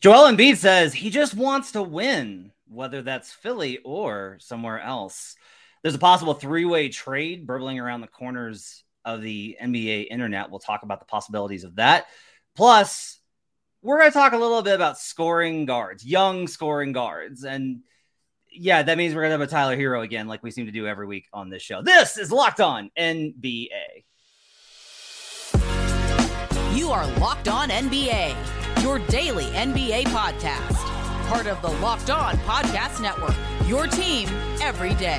Joel Embiid says he just wants to win, whether that's Philly or somewhere else. There's a possible three way trade burbling around the corners of the NBA internet. We'll talk about the possibilities of that. Plus, we're going to talk a little bit about scoring guards, young scoring guards. And yeah, that means we're going to have a Tyler Herro again, like we seem to do every week on this show. This is Locked On NBA. You are Locked On NBA, your daily NBA podcast. Part of the Locked On Podcast Network, your team every day.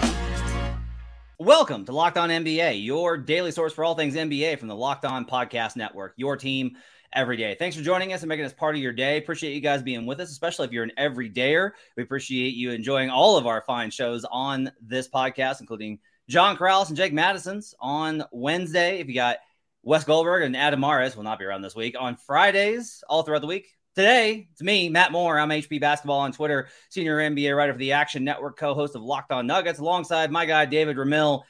Welcome to Locked On NBA, your daily source for all things NBA from the Locked On Podcast Network, your team every day. Thanks for joining us and making us part of your day. Appreciate you guys being with us, especially if you're an everydayer. We appreciate you enjoying all of our fine shows on this podcast, including John Karalis and Jake Madison's on Wednesday. If you got Wes Goldberg and Adam Mares will not be around this week on Fridays, all throughout the week. Today, it's me, Matt Moore. I'm HP Basketball on Twitter, senior NBA writer for the Action Network, co host of Locked On Nuggets, alongside my guy, David Ramil.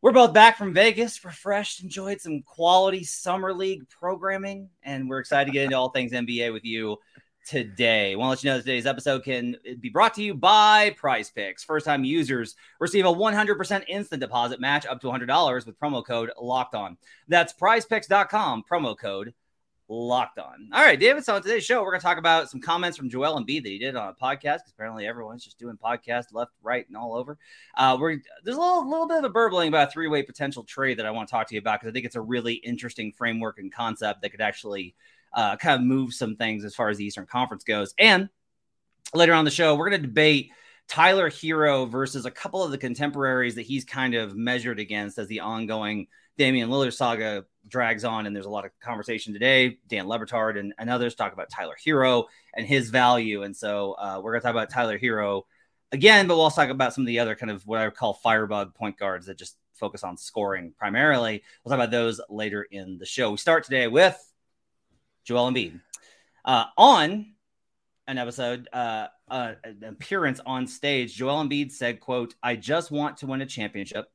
We're both back from Vegas, refreshed, enjoyed some quality summer league programming, and we're excited to get into all things NBA with you today. I want to let you know that today's episode can be brought to you by Prize Picks. First time users receive a 100% instant deposit match up to $100 with promo code locked on. That's prizepicks.com, promo code locked on. All right, David. So on today's show, we're going to talk about some comments from Joel Embiid that he did on a podcast because apparently everyone's just doing podcasts left, right, and all over. Uh, we're there's a little, little bit of a burbling about a three way potential trade that I want to talk to you about because I think it's a really interesting framework and concept that could actually uh, kind of move some things as far as the Eastern Conference goes. And later on the show, we're going to debate Tyler Herro versus a couple of the contemporaries that he's kind of measured against as the ongoing Damian Lillard saga drags on. And there's a lot of conversation today. Dan Le Batard and, and others talk about Tyler Herro and his value. And so uh, we're going to talk about Tyler Herro again, but we'll also talk about some of the other kind of what I would call firebug point guards that just focus on scoring primarily. We'll talk about those later in the show. We start today with Joel Embiid. Uh, on an episode, uh, uh, an appearance on stage, Joel Embiid said, quote, I just want to win a championship.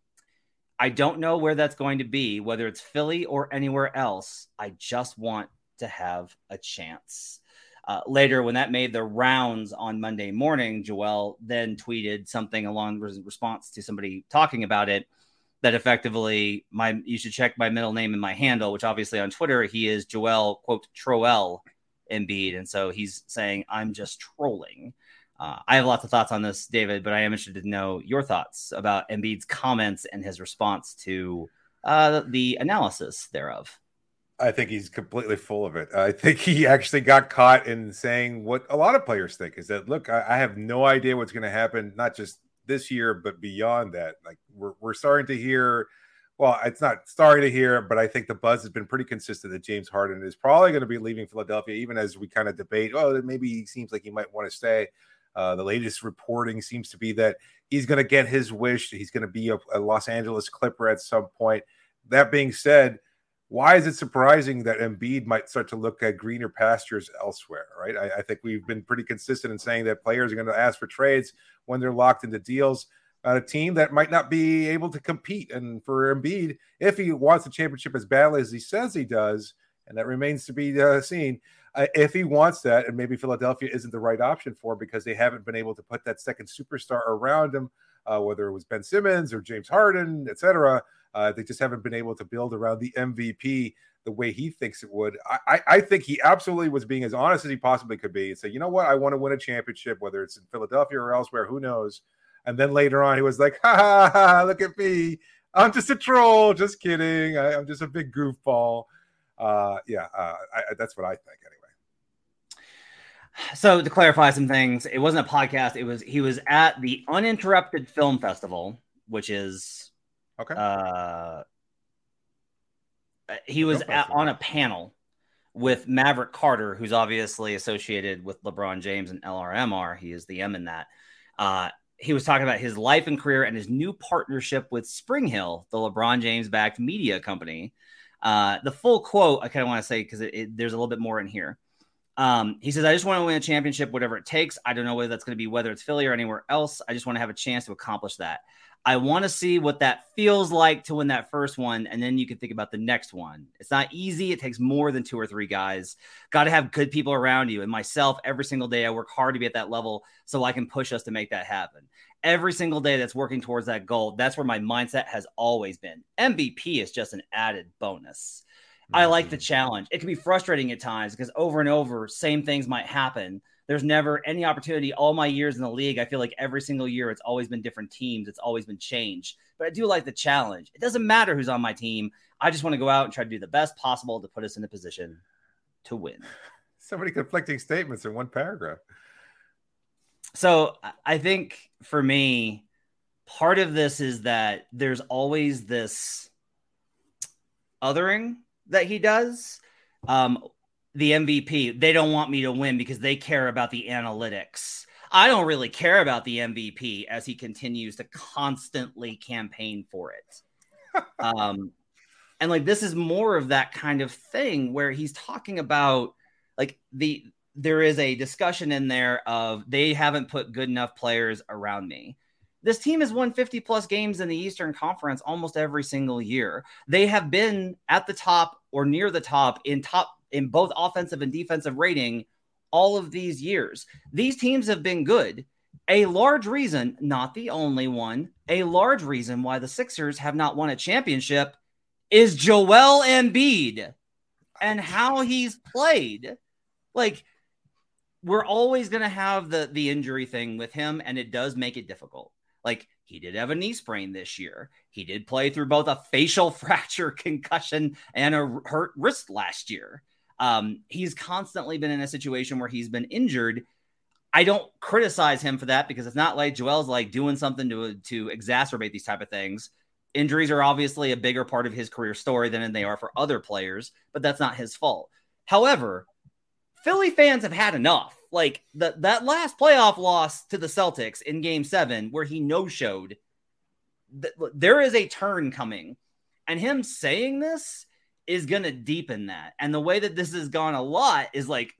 I don't know where that's going to be, whether it's Philly or anywhere else. I just want to have a chance. Uh, later, when that made the rounds on Monday morning, Joel then tweeted something along response to somebody talking about it that effectively my you should check my middle name and my handle, which obviously on Twitter he is Joel quote Troel Embiid, and so he's saying I'm just trolling. Uh, I have lots of thoughts on this, David, but I am interested to know your thoughts about Embiid's comments and his response to uh, the analysis thereof. I think he's completely full of it. I think he actually got caught in saying what a lot of players think is that, look, I, I have no idea what's going to happen, not just this year, but beyond that. Like we're, we're starting to hear, well, it's not starting to hear, but I think the buzz has been pretty consistent that James Harden is probably going to be leaving Philadelphia, even as we kind of debate, oh, maybe he seems like he might want to stay. Uh, the latest reporting seems to be that he's going to get his wish. He's going to be a, a, Los Angeles Clipper at some point. That being said, why is it surprising that Embiid might start to look at greener pastures elsewhere? Right. I, I think we've been pretty consistent in saying that players are going to ask for trades when they're locked into deals. On a team that might not be able to compete. And for Embiid, if he wants the championship as badly as he says he does, and that remains to be uh, seen, uh, if he wants that, and maybe Philadelphia isn't the right option for because they haven't been able to put that second superstar around him, uh, whether it was Ben Simmons or James Harden, etc. Uh, they just haven't been able to build around the MVP the way he thinks it would. I, I, think he absolutely was being as honest as he possibly could be and say, you know what, I want to win a championship, whether it's in Philadelphia or elsewhere, who knows. And then later on, he was like, ha ha ha, look at me. I'm just a troll. Just kidding. I, am just a big goofball. Uh, yeah, uh, I, that's what I think anyway. So to clarify some things, it wasn't a podcast. It was he was at the Uninterrupted Film Festival, which is okay. Uh, he was at, on a panel with Maverick Carter, who's obviously associated with LeBron James and LRMR. He is the M in that. Uh, he was talking about his life and career and his new partnership with SpringHill, the LeBron James backed media company. Uh, the full quote, I kind of want to say because there's a little bit more in here. Um, he says, I just want to win a championship, whatever it takes. I don't know whether that's going to be whether it's Philly or anywhere else. I just want to have a chance to accomplish that. I want to see what that feels like to win that first one, and then you can think about the next one. It's not easy. It takes more than two or three guys. Got to have good people around you. And myself, every single day, I work hard to be at that level so I can push us to make that happen. Every single day that's working towards that goal, that's where my mindset has always been. MVP is just an added bonus. Mm-hmm. I like the mm-hmm. challenge. It can be frustrating at times because over and over, same things might happen there's never any opportunity. All my years in the league, I feel like every single year it's always been different teams. It's always been changed. But I do like the challenge. It doesn't matter who's on my team. I just want to go out and try to do the best possible to put us in a position to win. So many conflicting statements in one paragraph. So I think for me, part of this is that there's always this othering that he does. Um, the MVP. They don't want me to win because they care about the analytics. I don't really care about the MVP as he continues to constantly campaign for it. um, and like this is more of that kind of thing where he's talking about like the there is a discussion in there of they haven't put good enough players around me. This team has won 50 plus games in the Eastern Conference almost every single year. They have been at the top or near the top in top in both offensive and defensive rating all of these years. These teams have been good. A large reason, not the only one, a large reason why the Sixers have not won a championship is Joel Embiid and how he's played. Like we're always going to have the the injury thing with him and it does make it difficult. Like he did have a knee sprain this year. He did play through both a facial fracture, concussion, and a hurt wrist last year. Um, he's constantly been in a situation where he's been injured. I don't criticize him for that because it's not like Joel's like doing something to to exacerbate these type of things. Injuries are obviously a bigger part of his career story than they are for other players, but that's not his fault. However, Philly fans have had enough. Like the, that last playoff loss to the Celtics in game seven, where he no showed, th- there is a turn coming. And him saying this is going to deepen that. And the way that this has gone a lot is like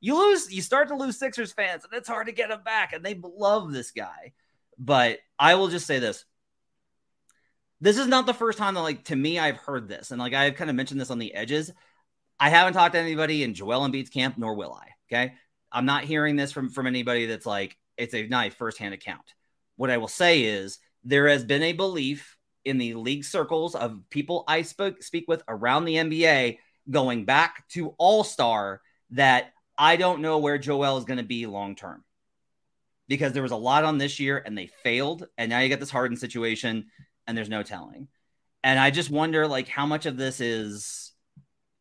you lose, you start to lose Sixers fans, and it's hard to get them back. And they love this guy. But I will just say this. This is not the first time that, like, to me, I've heard this. And like I've kind of mentioned this on the edges. I haven't talked to anybody in Joel Embiid's camp, nor will I. Okay. I'm not hearing this from, from anybody that's like, it's a nice firsthand account. What I will say is there has been a belief in the league circles of people I spoke, speak with around the NBA going back to All Star that I don't know where Joel is going to be long term because there was a lot on this year and they failed. And now you get this Harden situation and there's no telling. And I just wonder like how much of this is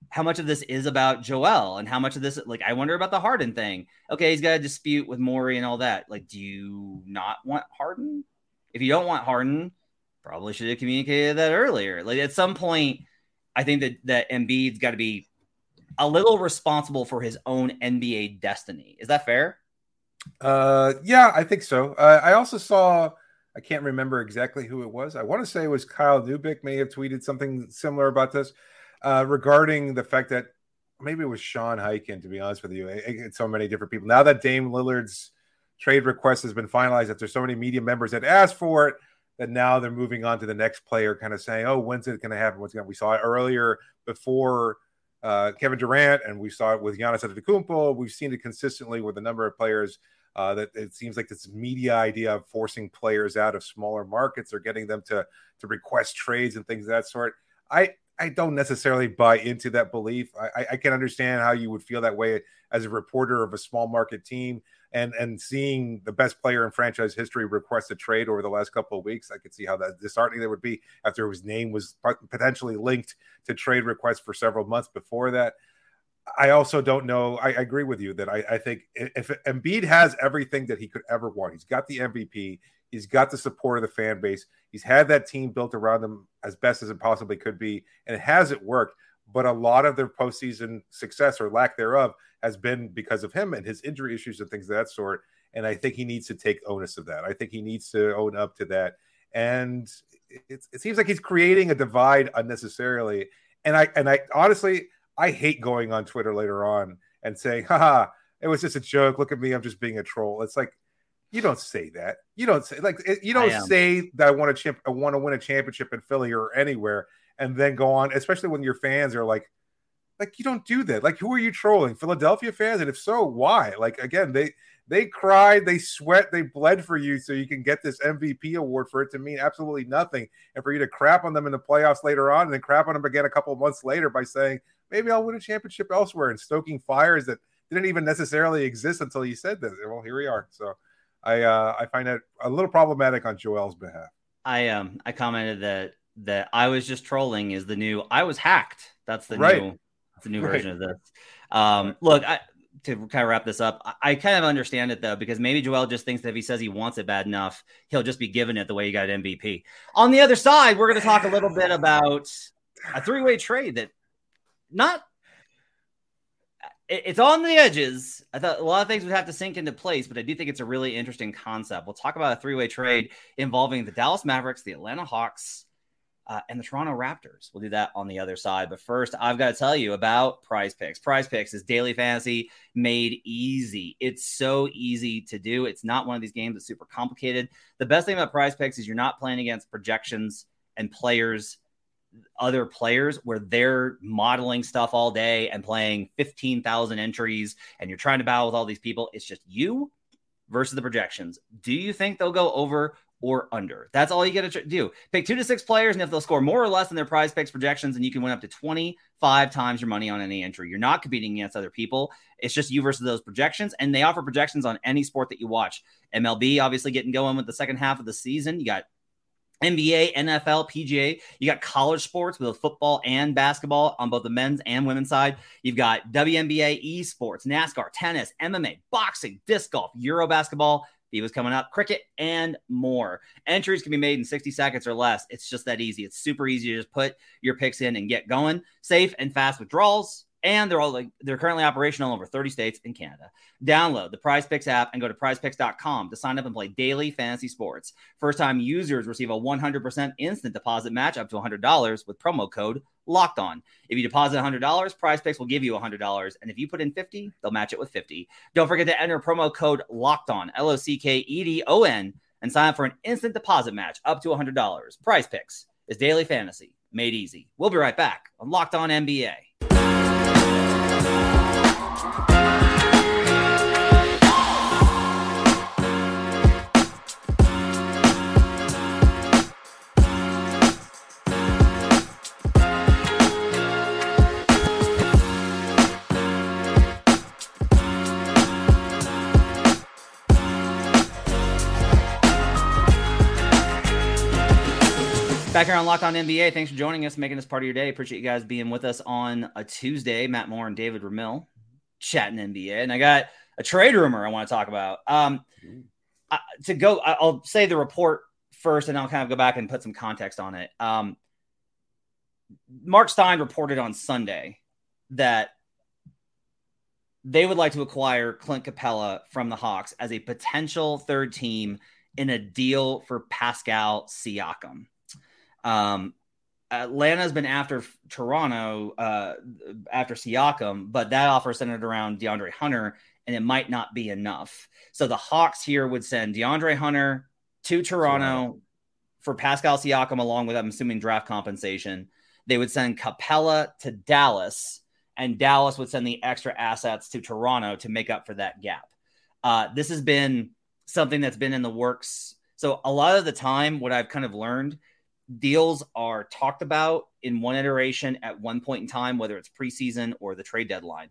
how much of this is about Joel and how much of this like I wonder about the Harden thing. Okay, he's got a dispute with Morey and all that. Like, do you not want Harden? If you don't want Harden, probably should have communicated that earlier. Like at some point, I think that that Embiid's got to be a little responsible for his own NBA destiny. Is that fair? Uh, yeah, I think so. Uh, I also saw. I can't remember exactly who it was. I want to say it was Kyle Neubeck may have tweeted something similar about this uh, regarding the fact that maybe it was Sean Highkin, to be honest with you. It's so many different people. Now that Dame Lillard's trade request has been finalized, that there's so many media members that asked for it, that now they're moving on to the next player, kind of saying, "Oh, when's it going to happen? What's going?" We saw it earlier before uh, Kevin Durant, and we saw it with Giannis Antetokounmpo. We've seen it consistently with a number of players. Uh, that it seems like this media idea of forcing players out of smaller markets or getting them to to request trades and things of that sort. I I don't necessarily buy into that belief. I, I, can understand how you would feel that way as a reporter of a small market team and and seeing the best player in franchise history request a trade over the last couple of weeks, I could see how that disheartening that would be after his name was potentially linked to trade requests for several months before that. I also don't know. I, I agree with you that I, I, think if Embiid has everything that he could ever want, he's got the MVP, he's got the support of the fan base, he's had that team built around him as best as it possibly could be, and it hasn't worked. But a lot of their postseason success or lack thereof has been because of him and his injury issues and things of that sort. And I think he needs to take onus of that. I think he needs to own up to that. And it, it seems like he's creating a divide unnecessarily. And I and I honestly I hate going on Twitter later on and saying, haha, it was just a joke. Look at me. I'm just being a troll. It's like, you don't say that. You don't say like you don't say that I want to champ I want to win a championship in Philly or anywhere and then go on, especially when your fans are like, like you don't do that. Like who are you trolling? Philadelphia fans? And if so, why? Like again, they they cried, they sweat, they bled for you so you can get this MVP award for it to mean absolutely nothing. And for you to crap on them in the playoffs later on and then crap on them again a couple of months later by saying, maybe I'll win a championship elsewhere and stoking fires that didn't even necessarily exist until you said this. Well, here we are. So I uh, I find that a little problematic on Joel's behalf. I um I commented that that I was just trolling is the new I was hacked. That's the right. new the new right. version of this. Um, look, I, to kind of wrap this up, I, I, kind of understand it though because maybe Joel just thinks that if he says he wants it bad enough, he'll just be given it the way he got MVP. On the other side, we're going to talk a little bit about a three way trade that not it's on the edges. I thought a lot of things would have to sink into place, but I do think it's a really interesting concept. We'll talk about a three way trade involving the Dallas Mavericks, the Atlanta Hawks, uh, and the Toronto Raptors. We'll do that on the other side. But first, I've got to tell you about Prize Picks. Prize Picks is daily fantasy made easy. It's so easy to do. It's not one of these games that's super complicated. The best thing about Prize Picks is you're not playing against projections and players other players where they're modeling stuff all day and playing 15,000 entries and you're trying to battle with all these people. It's just you versus the projections. Do you think they'll go over or under? That's all you got to do. Pick two to six players, and if they'll score more or less than their prize picks projections, and you can win up to 25 times your money on any entry. You're not competing against other people. It's just you versus those projections, and they offer projections on any sport that you watch. MLB obviously getting going with the second half of the season. You got NBA, NFL, PGA. You got college sports with football and basketball on both the men's and women's side. You've got WNBA, esports, NASCAR, tennis, MMA, boxing, disc golf, Euro basketball. FIBA's coming up, cricket, and more. Entries can be made in 60 seconds or less. It's just that easy. It's super easy to just put your picks in and get going. Safe and fast withdrawals and they're all like they're currently operational over 30 states in Canada. Download the Prize Picks app and go to prizepicks.com to sign up and play daily fantasy sports. First time users receive a 100% instant deposit match up to $100 with promo code locked on. If you deposit $100, Prize Picks will give you $100. And if you put in 50, they'll match it with 50. Don't forget to enter promo code locked on, L O C K E D O N, and sign up for an instant deposit match up to $100. Prize Picks is daily fantasy made easy. We'll be right back on Locked On NBA. Back here on Locked On NBA. Thanks for joining us, making this part of your day. Appreciate you guys being with us on a Tuesday. Matt Moore and David Ramil chatting NBA. And I got a trade rumor I want to talk about. Um, I, to go, I'll say the report first, and I'll kind of go back and put some context on it. Um, Mark Stein reported on Sunday that they would like to acquire Clint Capela from the Hawks as a potential third team in a deal for Pascal Siakam. Um, Atlanta's been after Toronto uh, after Siakam, but that offer centered around DeAndre Hunter, and it might not be enough. So the Hawks here would send DeAndre Hunter to Toronto for Pascal Siakam, along with I'm assuming draft compensation. They would send Capela to Dallas, and Dallas would send the extra assets to Toronto to make up for that gap. Uh, this has been something that's been in the works. So a lot of the time, what I've kind of learned deals are talked about in one iteration at one point in time, whether it's preseason or the trade deadline.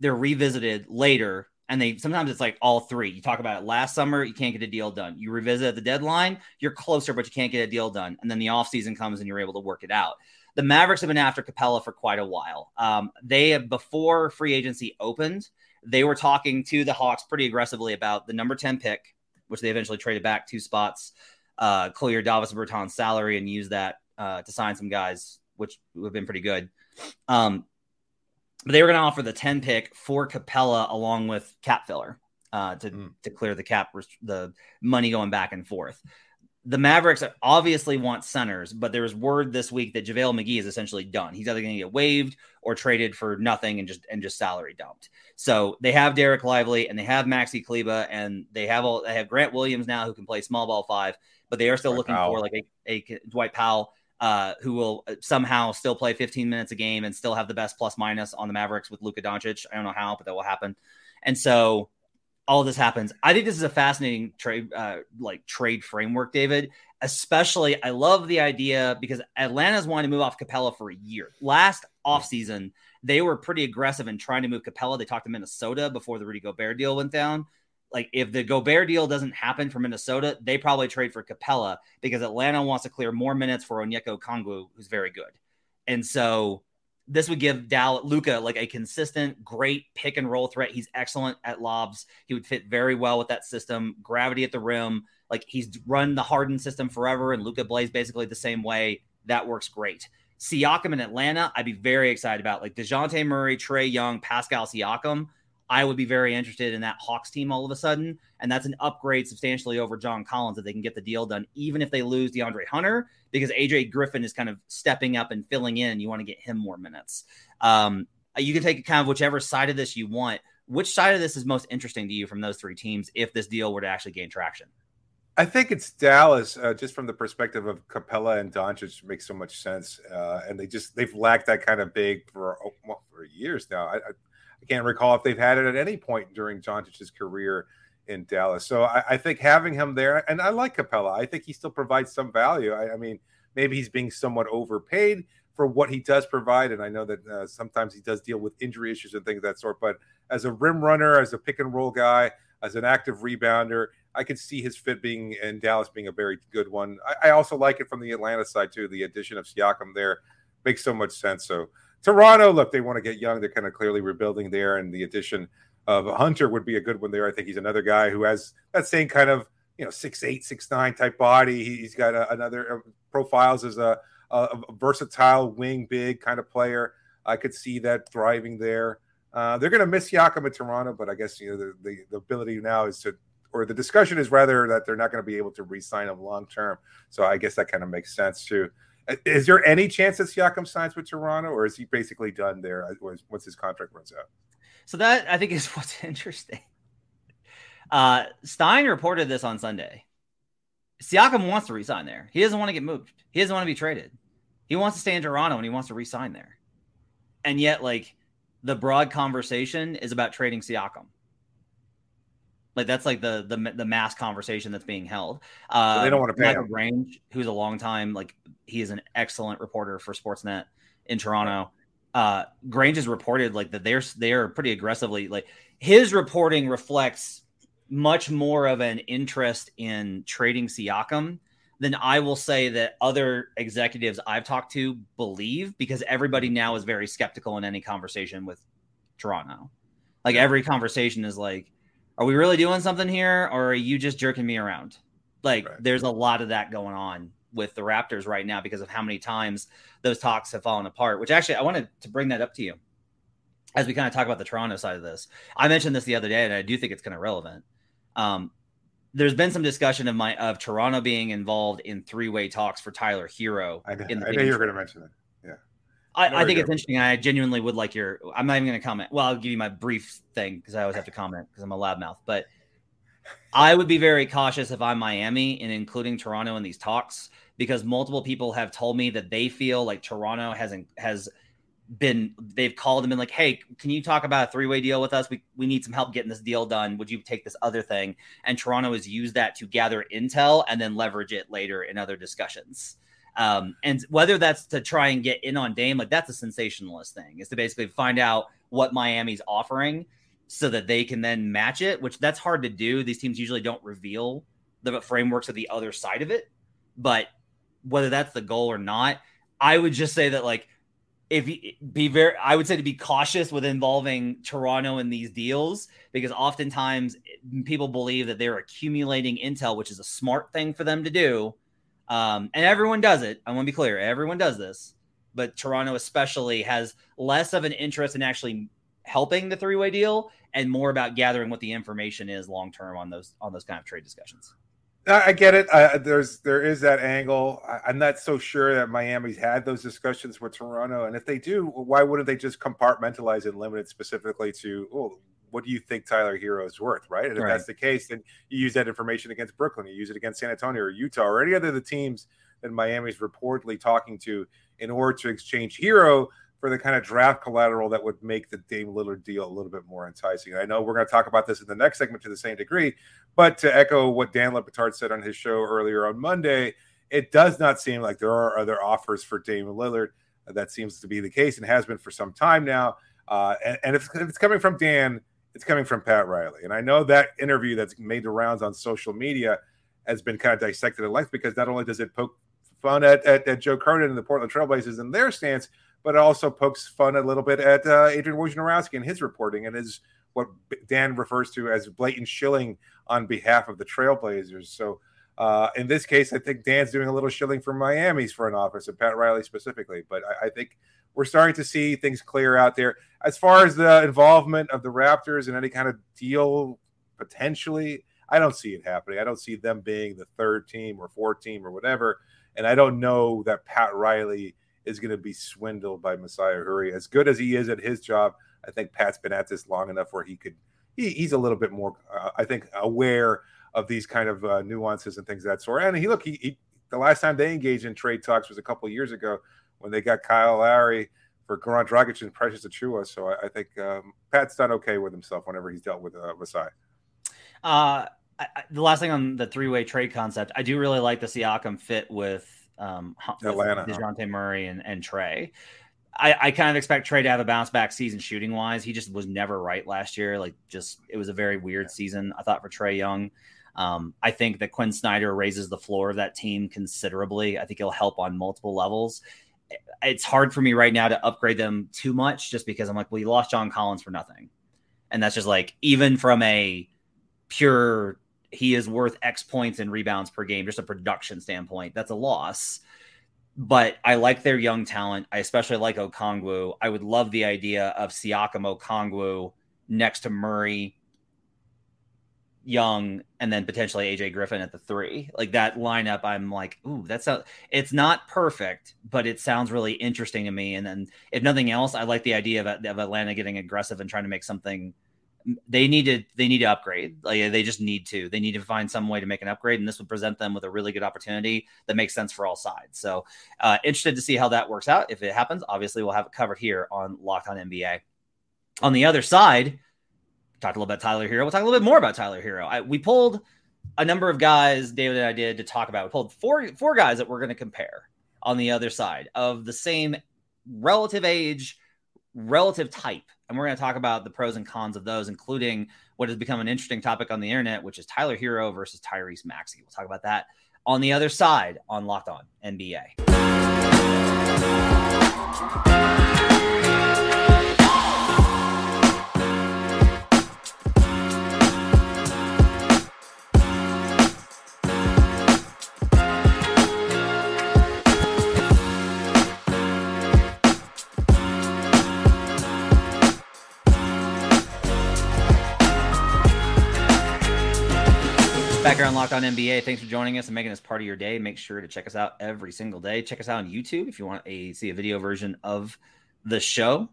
They're revisited later, and they sometimes it's like all three. You talk about it last summer, you can't get a deal done. You revisit at the deadline, you're closer, but you can't get a deal done. And then the offseason comes and you're able to work it out. The Mavericks have been after Capela for quite a while. Um, they have, before free agency opened, they were talking to the Hawks pretty aggressively about the number 10 pick, which they eventually traded back two spots uh, clear Davis Bertans' salary and use that uh, to sign some guys, which would have been pretty good. Um, but they were going to offer the 10 pick for Capela along with cap filler uh, to, mm. to clear the cap, the money going back and forth. the Mavericks obviously want centers, but there was word this week that JaVale McGee is essentially done. He's either going to get waived or traded for nothing and just and just salary dumped. So they have Dereck Lively and they have Maxi Kleber and they have all they have Grant Williams now who can play small ball five, but they are still Dwight looking Powell. for like a, a Dwight Powell uh, who will somehow still play 15 minutes a game and still have the best plus minus on the Mavericks with Luka Doncic. I don't know how, but that will happen. And so all this happens. I think this is a fascinating trade, uh, like trade framework, David. Especially, I love the idea because Atlanta's wanted to move off Capela for a year. Last offseason, they were pretty aggressive in trying to move Capela. They talked to Minnesota before the Rudy Gobert deal went down. Like, if the Gobert deal doesn't happen for Minnesota, they probably trade for Capela because Atlanta wants to clear more minutes for Onyeka Okongwu, who's very good. And so this would give Dal Luka like a consistent, great pick and roll threat. He's excellent at lobs. He would fit very well with that system. Gravity at the rim. Like he's run the Harden system forever, and Luka plays basically the same way. That works great. Siakam in Atlanta, I'd be very excited about. Like DeJounte Murray, Trae Young, Pascal Siakam. I would be very interested in that Hawks team all of a sudden. And that's an upgrade substantially over John Collins if they can get the deal done, even if they lose DeAndre Hunter, because AJ Griffin is kind of stepping up and filling in. You want to get him more minutes. Um, you can take kind of whichever side of this you want. Which side of this is most interesting to you from those three teams if this deal were to actually gain traction? I think it's Dallas, uh, just from the perspective of Capela and Doncic, makes so much sense, uh, and they just they've lacked that kind of big for oh, well, for years now. I, I, I can't recall if they've had it at any point during Doncic's career in Dallas. So I, I, think having him there, and I like Capela. I think he still provides some value. I, I, mean, maybe he's being somewhat overpaid for what he does provide, and I know that uh, sometimes he does deal with injury issues and things of that sort. But as a rim runner, as a pick and roll guy, as an active rebounder, I could see his fit being in Dallas being a very good one. I, I also like it from the Atlanta side too. The addition of Siakam there makes so much sense. So Toronto, look, they want to get young. They're kind of clearly rebuilding there, and the addition of Hunter would be a good one there. I think he's another guy who has that same kind of you know six eight, six nine type body. He's got a, another uh, profiles as a, a, versatile wing big kind of player. I could see that thriving there. Uh, they're going to miss Siakam in Toronto, but I guess you know the, the, the ability now is to or the discussion is rather that they're not going to be able to re-sign him long term. So I guess that kind of makes sense too. Is there any chance that Siakam signs with Toronto, or is he basically done there once his contract runs out? So that I think is what's interesting. Uh, Stein reported this on Sunday. Siakam wants to resign there. He doesn't want to get moved. He doesn't want to be traded. He wants to stay in Toronto and he wants to resign there. And yet, like the broad conversation is about trading Siakam. Like that's like the the the mass conversation that's being held. Uh, so they don't want to pay Michael him. Grange, who's a long time like he is an excellent reporter for Sportsnet in Toronto uh, Grange has reported like that they're they are pretty aggressively like his reporting reflects much more of an interest in trading Siakam than I will say that other executives I've talked to believe because everybody now is very skeptical in any conversation with Toronto. Like every conversation is like, are we really doing something here or are you just jerking me around? Like right. there's a lot of that going on with the Raptors right now because of how many times those talks have fallen apart. Which actually, I wanted to bring that up to you as we kind of talk about the Toronto side of this. I mentioned this the other day, and I do think it's kind of relevant. Um, there's been some discussion of my of Toronto being involved in three way talks for Tyler Herro. I, in the I know you were going to mention that. I, I think it's interesting. I genuinely would like your. I'm not even going to comment. Well, I'll give you my brief thing because I always have to comment because I'm a loudmouth. But I would be very cautious if I'm Miami in including Toronto in these talks because multiple people have told me that they feel like Toronto hasn't has been they've called them and like, hey, can you talk about a three way deal with us? We we need some help getting this deal done. Would you take this other thing? And Toronto has used that to gather intel and then leverage it later in other discussions. Um, and whether that's to try and get in on Dame, like that's a sensationalist thing, is to basically find out what Miami's offering so that they can then match it, which that's hard to do. These teams usually don't reveal the frameworks of the other side of it. But whether that's the goal or not, I would just say that like if you be very I would say to be cautious with involving Toronto in these deals because oftentimes people believe that they're accumulating intel, which is a smart thing for them to do. Um, and everyone does it. I want to be clear, everyone does this, but Toronto especially has less of an interest in actually helping the three-way deal and more about gathering what the information is long term on those on those kind of trade discussions. I get it. Uh, there's there is that angle. I, am not so sure that Miami's had those discussions with Toronto, and if they do, why wouldn't they just compartmentalize and limit it specifically to, well, what do you think Tyler Herro is worth, right? And if right. that's the case, then you use that information against Brooklyn, you use it against San Antonio or Utah or any other of the teams that Miami's reportedly talking to in order to exchange Herro for the kind of draft collateral that would make the Dame Lillard deal a little bit more enticing. I know we're going to talk about this in the next segment to the same degree, but to echo what Dan Le Batard said on his show earlier on Monday, it does not seem like there are other offers for Dame Lillard. That seems to be the case and has been for some time now. Uh, and, and if, if, it's coming from Dan, it's coming from Pat Riley. And I know that interview that's made the rounds on social media has been kind of dissected at length because not only does it poke fun at, at, at Joe Cronin and the Portland Trailblazers and their stance, but it also pokes fun a little bit at uh, Adrian Wojnarowski and his reporting and his what Dan refers to as blatant shilling on behalf of the Trailblazers. So uh, in this case, I think Dan's doing a little shilling for Miami's front office and Pat Riley specifically. But I, I think we're starting to see things clear out there. As far as the involvement of the Raptors in any kind of deal potentially, I don't see it happening. I don't see them being the third team or fourth team or whatever. And I don't know that Pat Riley – is going to be swindled by Masai Ujiri. As good as he is at his job, I think Pat's been at this long enough where he could. He, he's a little bit more, uh, I think, aware of these kind of uh, nuances and things of that sort. And he look, he, he, the last time they engaged in trade talks was a couple years ago when they got Kyle Lowry for Goran Dragic and Precious Achiuwa. So I, I think um, Pat's done okay with himself whenever he's dealt with uh, Masai. Uh, I, the last thing on the three way trade concept, I do really like the Siakam fit with um, Atlanta, Dejounte Murray and, and Trae. I, I, kind of expect Trae to have a bounce back season shooting wise. He just was never right last year. Like, just it was a very weird season. I thought for Trae Young. Um, I think that Quin Snyder raises the floor of that team considerably. I think he'll help on multiple levels. It's hard for me right now to upgrade them too much just because I'm like, well, you lost John Collins for nothing. And that's just like, even from a pure he is worth X points and rebounds per game, just a production standpoint. That's a loss. But I like their young talent. I especially like Okongwu. I would love the idea of Siakam Okongwu next to Murray, Young, and then potentially AJ Griffin at the three. Like that lineup, I'm like, ooh, that's a, it's not perfect, but it sounds really interesting to me. And then if nothing else, I like the idea of, of Atlanta getting aggressive and trying to make something they need to they need to upgrade. Like they just need to. They need to find some way to make an upgrade, and this would present them with a really good opportunity that makes sense for all sides. So, uh, interested to see how that works out. If it happens, obviously we'll have it covered here on Locked On NBA. On the other side, talked a little bit about Tyler Herro. We'll talk a little bit more about Tyler Herro. I, we pulled a number of guys, David and I did, to talk about. We pulled four four guys that we're going to compare on the other side of the same relative age, relative type and we're going to talk about the pros and cons of those, including what has become an interesting topic on the internet, which is Tyler Herro versus Tyrese Maxey. We'll talk about that on the other side on Locked On NBA. Back here on Locked On NBA. Thanks for joining us and making this part of your day. Make sure to check us out every single day. Check us out on YouTube if you want to see a video version of the show.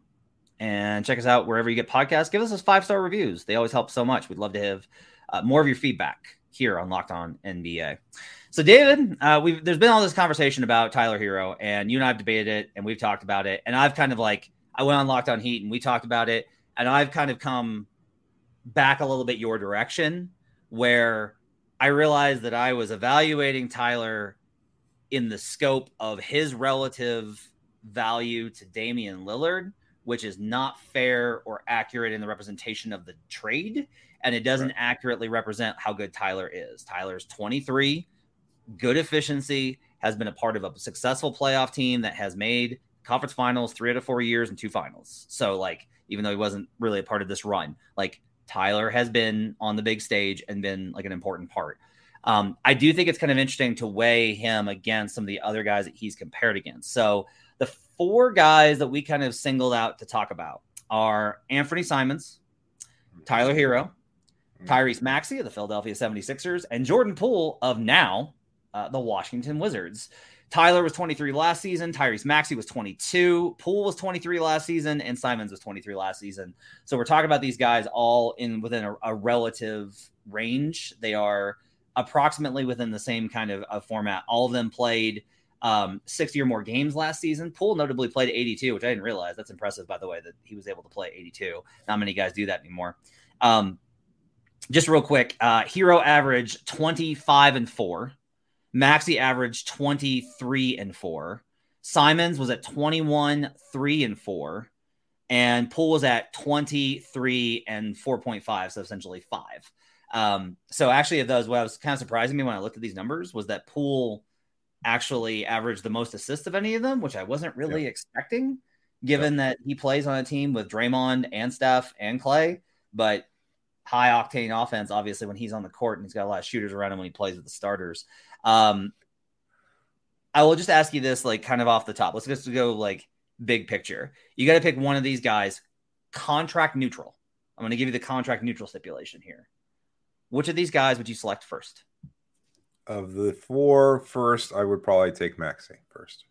And check us out wherever you get podcasts. Give us those five star reviews. They always help so much. We'd love to have uh, more of your feedback here on Locked On NBA. So, David, uh, we've there's been all this conversation about Tyler Herro, and you and I have debated it, and we've talked about it. And I've kind of like I went on Locked On Heat, and we talked about it, and I've kind of come back a little bit your direction, where I realized that I was evaluating Tyler in the scope of his relative value to Damian Lillard, which is not fair or accurate in the representation of the trade. And it doesn't right. accurately represent how good Tyler is. Tyler's 23, good efficiency, has been a part of a successful playoff team that has made conference finals three out of four years and two finals. So, like, even though he wasn't really a part of this run, like, Tyler has been on the big stage and been like an important part. Um, I do think it's kind of interesting to weigh him against some of the other guys that he's compared against. So the four guys that we kind of singled out to talk about are Anfernee Simons, Tyler Herro, Tyrese Maxey of the Philadelphia 76ers, and Jordan Poole of now uh, the Washington Wizards. Tyler was 23 last season. Tyrese Maxey was 22. Poole was 23 last season, and Simons was 23 last season. So we're talking about these guys all in within a, a relative range. They are approximately within the same kind of, of format. All of them played um, 60 or more games last season. Poole notably played 82, which I didn't realize. That's impressive, by the way, that he was able to play 82. Not many guys do that anymore. Um, just real quick, uh, Herro average 25 and four. Maxey averaged 23 and 4. Simons was at 21, 3 and 4. And Poole was at 23 and 4.5, so essentially 5. Um, so actually of those, what was kind of surprising me when I looked at these numbers was that Poole actually averaged the most assists of any of them, which I wasn't really expecting, given that he plays on a team with Draymond and Steph and Clay. But high octane offense, obviously, when he's on the court and he's got a lot of shooters around him when he plays with the starters. Um, I will just ask you this, like, kind of off the top. Let's just go like big picture. You got to pick one of these guys, contract neutral. I'm going to give you the contract neutral stipulation here. Which of these guys would you select first? Of the four first, I would probably take Maxey first.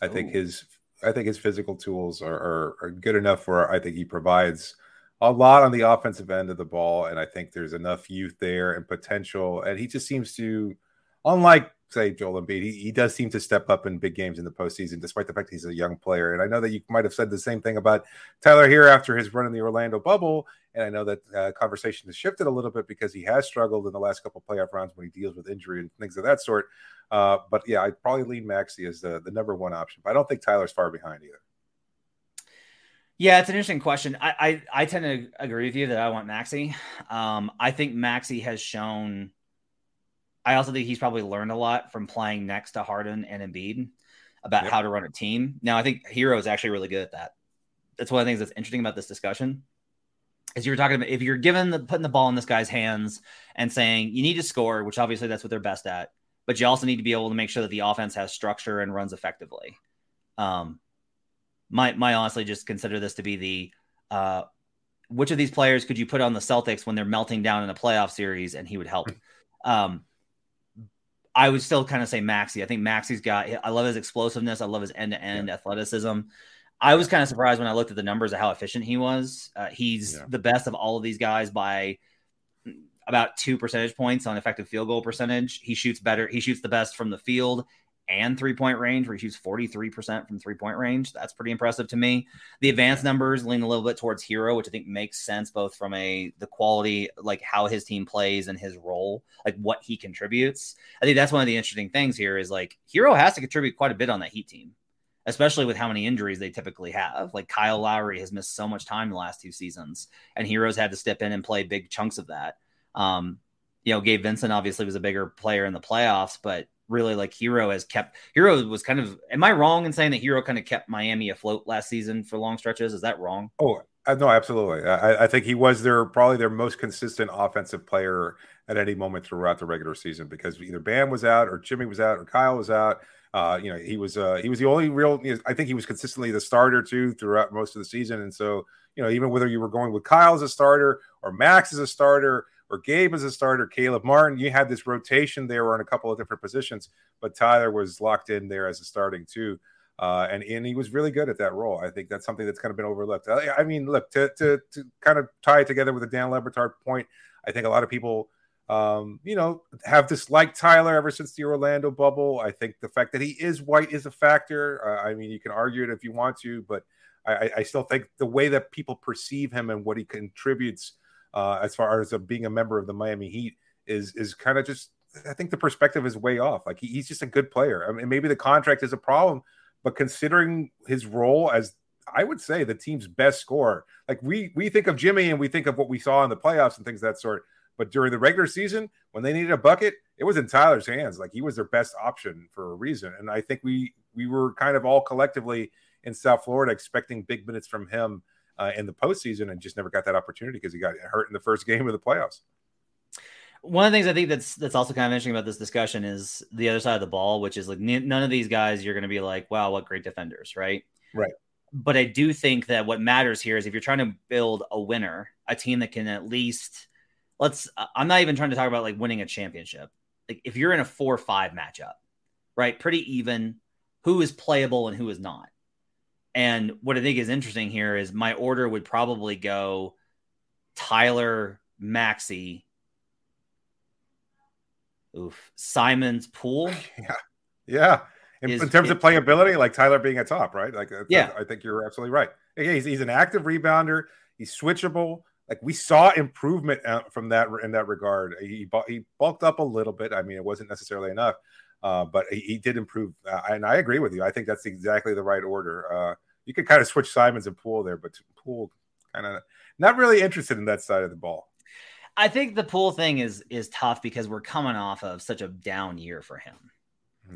I Ooh. think his I think his physical tools are, are, are good enough where I think he provides a lot on the offensive end of the ball, and I think there's enough youth there and potential. And he just seems to unlike say Joel Embiid, he, he does seem to step up in big games in the postseason, despite the fact he's a young player. And I know that you might have said the same thing about Tyler Herro after his run in the Orlando bubble. And I know that uh, conversation has shifted a little bit because he has struggled in the last couple playoff rounds when he deals with injury and things of that sort. Uh, but yeah, I'd probably lean Maxey as the, the number one option. But I don't think Tyler's far behind either. Yeah, it's an interesting question. I, I, I tend to agree with you that I want Maxey. Um, I think Maxey has shown – I also think he's probably learned a lot from playing next to Harden and Embiid about yep. how to run a team. Now, I think Herro is actually really good at that. That's one of the things that's interesting about this discussion. Is you were talking about if you're given the putting the ball in this guy's hands and saying you need to score, which obviously that's what they're best at, but you also need to be able to make sure that the offense has structure and runs effectively. Um, my my honestly just consider this to be the uh, which of these players could you put on the Celtics when they're melting down in a playoff series and he would help. Um, I would still kind of say Maxey. I think Maxey's got. I love his explosiveness. I love his end to end athleticism. I was kind of surprised when I looked at the numbers of how efficient he was. Uh, he's yeah. the best of all of these guys by about two percentage points on effective field goal percentage. He shoots better. He shoots the best from the field and three point range, where he shoots 43% from three point range. That's pretty impressive to me. The advanced numbers lean a little bit towards Herro, which I think makes sense both from a the quality, like how his team plays and his role, like what he contributes. I think that's one of the interesting things here is like Herro has to contribute quite a bit on that Heat team, especially with how many injuries they typically have. Like Kyle Lowry has missed so much time the last two seasons, and Herro's had to step in and play big chunks of that. Um, you know, Gabe Vincent obviously was a bigger player in the playoffs, but really like Herro has kept Herro was kind of am I wrong in saying that Herro kind of kept Miami afloat last season for long stretches? Is that wrong? Oh uh, no, absolutely. I, I, think he was their probably their most consistent offensive player at any moment throughout the regular season because either Bam was out or Jimmy was out or Kyle was out. Uh, you know, he was uh, he was the only real. I think he was consistently the starter too throughout most of the season, and so you know, even whether you were going with Kyle as a starter or Max as a starter or Gabe as a starter, Caleb Martin. You had this rotation there on a couple of different positions, but Tyler was locked in there as a starting too. Uh, and, and he was really good at that role. I think that's something that's kind of been overlooked. I, I mean, look, to, to, to kind of tie it together with the Dan Le Batard point, I think a lot of people, um, you know, have disliked Tyler ever since the Orlando bubble. I think the fact that he is white is a factor. Uh, I mean, you can argue it if you want to, but I, I, still think the way that people perceive him and what he contributes uh, as far as being a member of the Miami Heat is is kind of just I think the perspective is way off. Like he, he's just a good player. I mean, maybe the contract is a problem, but considering his role as I would say the team's best scorer, like we we think of Jimmy and we think of what we saw in the playoffs and things that sort. But during the regular season, when they needed a bucket, it was in Tyler's hands. Like he was their best option for a reason. And I think we we were kind of all collectively in South Florida expecting big minutes from him uh, in the postseason and just never got that opportunity because he got hurt in the first game of the playoffs. One of the things I think that's that's also kind of interesting about this discussion is the other side of the ball, which is like none of these guys you're going to be like, wow, what great defenders, right? Right. But I do think that what matters here is if you're trying to build a winner, a team that can at least let's I'm not even trying to talk about like winning a championship. Like if you're in a 4-5 matchup, right? Pretty even who is playable and who is not. And what I think is interesting here is my order would probably go Tyler, Maxey, oof, Simons, Poole. Yeah. Yeah. In, is, in terms it, of playability, like Tyler being a top, right? Like, yeah, I think you're absolutely right. He's, he's an active rebounder. He's switchable. Like we saw improvement uh, from that in that regard. He he bulked up a little bit. I mean, it wasn't necessarily enough, uh, but he, he, did improve. Uh, and I agree with you. I think that's exactly the right order. Uh, you could kind of switch Simons and Poole there, but Poole kind of not really interested in that side of the ball. I think the Poole thing is is tough because we're coming off of such a down year for him.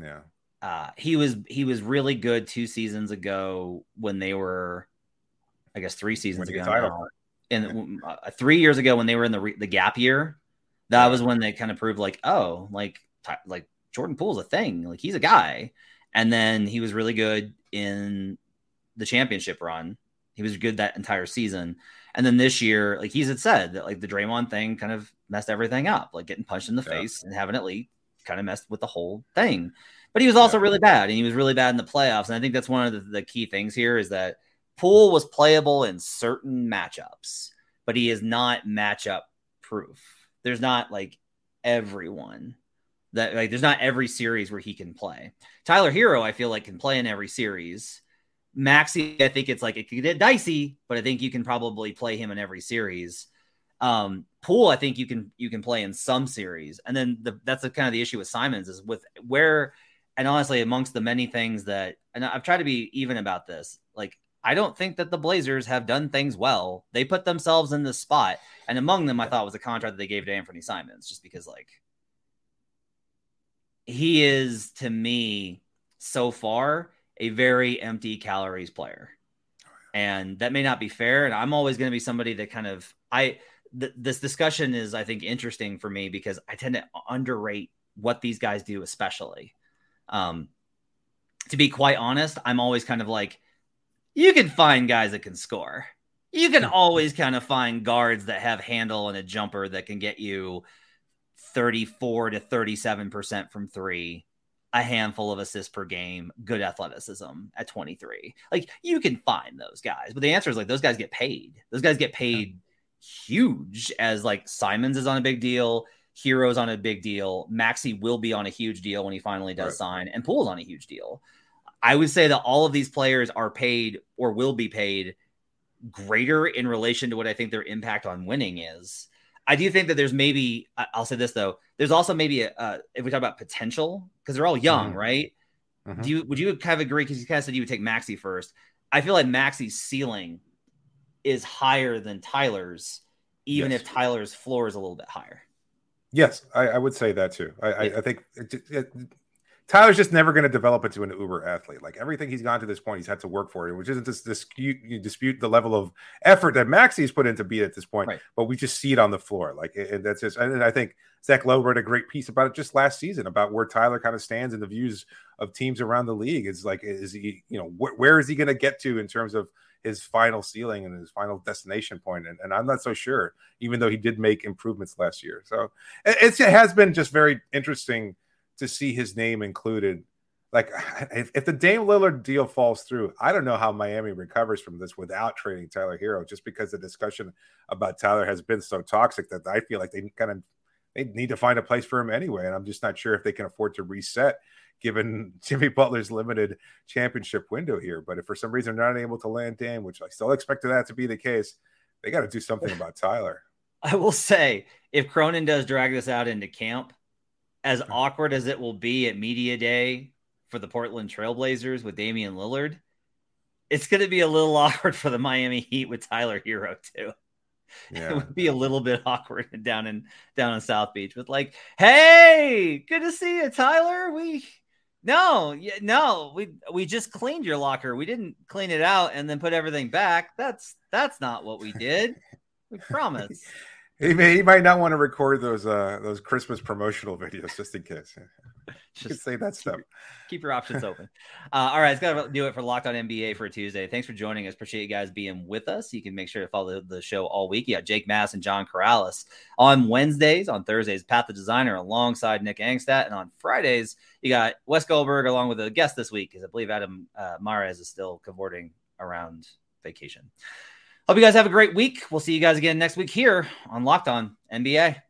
Yeah. Uh, he was he was really good two seasons ago when they were, I guess three seasons ago. Now, and uh, three years ago when they were in the re- the gap year, that was when they kind of proved like, oh, like like Jordan Poole's a thing. Like he's a guy. And then he was really good in the championship run. He was good that entire season. And then this year, like he's had said that like the Draymond thing kind of messed everything up, like getting punched in the yeah. face and having it leak kind of messed with the whole thing. But he was also yeah. really bad, and he was really bad in the playoffs. And I think that's one of the, the key things here is that Poole was playable in certain matchups, but he is not matchup proof. There's not like everyone that like there's not every series where he can play. Tyler Herro, I feel like can play in every series. Maxey, I think it's like it could get dicey, but I think you can probably play him in every series. Um, Poole, I think you can you can play in some series, and then the, that's the kind of the issue with Simons is with where, and honestly, amongst the many things that, and I've tried to be even about this. Like, I don't think that the Blazers have done things well. They put themselves in this spot, and among them, I thought was a contract that they gave to Anthony Simons, just because like he is to me so far a very empty calories player. And that may not be fair. And I'm always going to be somebody that kind of, I, th- this discussion is, I think, interesting for me because I tend to underrate what these guys do, especially. Um, to be quite honest, I'm always kind of like, you can find guys that can score. You can always kind of find guards that have handle and a jumper that can get you 34 to 37% from three, a handful of assists per game, good athleticism at 23. Like you can find those guys, but the answer is like those guys get paid. Those guys get paid huge as like Simons is on a big deal. Herro's on a big deal. Maxey will be on a huge deal when he finally does right. sign, and Poole's on a huge deal. I would say that all of these players are paid or will be paid greater in relation to what I think their impact on winning is. I do think that there's maybe I'll say this though. There's also maybe a, uh, if we talk about potential because they're all young, mm-hmm. right? Mm-hmm. Do you would you kind of agree? Because you kind of said you would take Maxey first. I feel like Maxey's ceiling is higher than Tyler's, even yes. if Tyler's floor is a little bit higher. Yes, I, I would say that too. I, I, I think it, it, Tyler's just never going to develop into an uber athlete. Like everything he's gone to this point, he's had to work for it, which isn't to dispute, you dispute the level of effort that Maxey's put into be at this point, right. but we just see it on the floor. Like, and that's just, and I think Zach Lowe wrote a great piece about it just last season about where Tyler kind of stands and the views of teams around the league. Is like, is he, you know, wh- where is he going to get to in terms of his final ceiling and his final destination point? And, and I'm not so sure, even though he did make improvements last year. So it, it has been just very interesting to see his name included. Like, if, if the Dame Lillard deal falls through, I don't know how Miami recovers from this without trading Tyler Herro, just because the discussion about Tyler has been so toxic that I feel like they kind of they need to find a place for him anyway. And I'm just not sure if they can afford to reset given Jimmy Butler's limited championship window here. But if for some reason they're not able to land Dame, which I still expect that to be the case, they got to do something about Tyler. I will say, if Cronin does drag this out into camp, as awkward as it will be at media day for the Portland Trailblazers with Damian Lillard, it's going to be a little awkward for the Miami Heat with Tyler Herro too. Yeah. It would be a little bit awkward down in down in South Beach with like, "Hey, good to see you, Tyler. We no, yeah, no, we we just cleaned your locker. We didn't clean it out and then put everything back. That's that's not what we did. We promise." He may he might not want to record those uh those Christmas promotional videos just in case. Just say that stuff. Keep your options open. Uh, all right, it's got to do it for Locked On NBA for Tuesday. Thanks for joining us. Appreciate you guys being with us. You can make sure to follow the, show all week. You got Jake Mass and John Corrales on Wednesdays. On Thursdays, Pat the Designer alongside Nick Angstadt, and on Fridays you got Wes Goldberg along with a guest this week because I believe Adam uh, Mares is still cavorting around vacation. Hope you guys have a great week. We'll see you guys again next week here on Locked On NBA.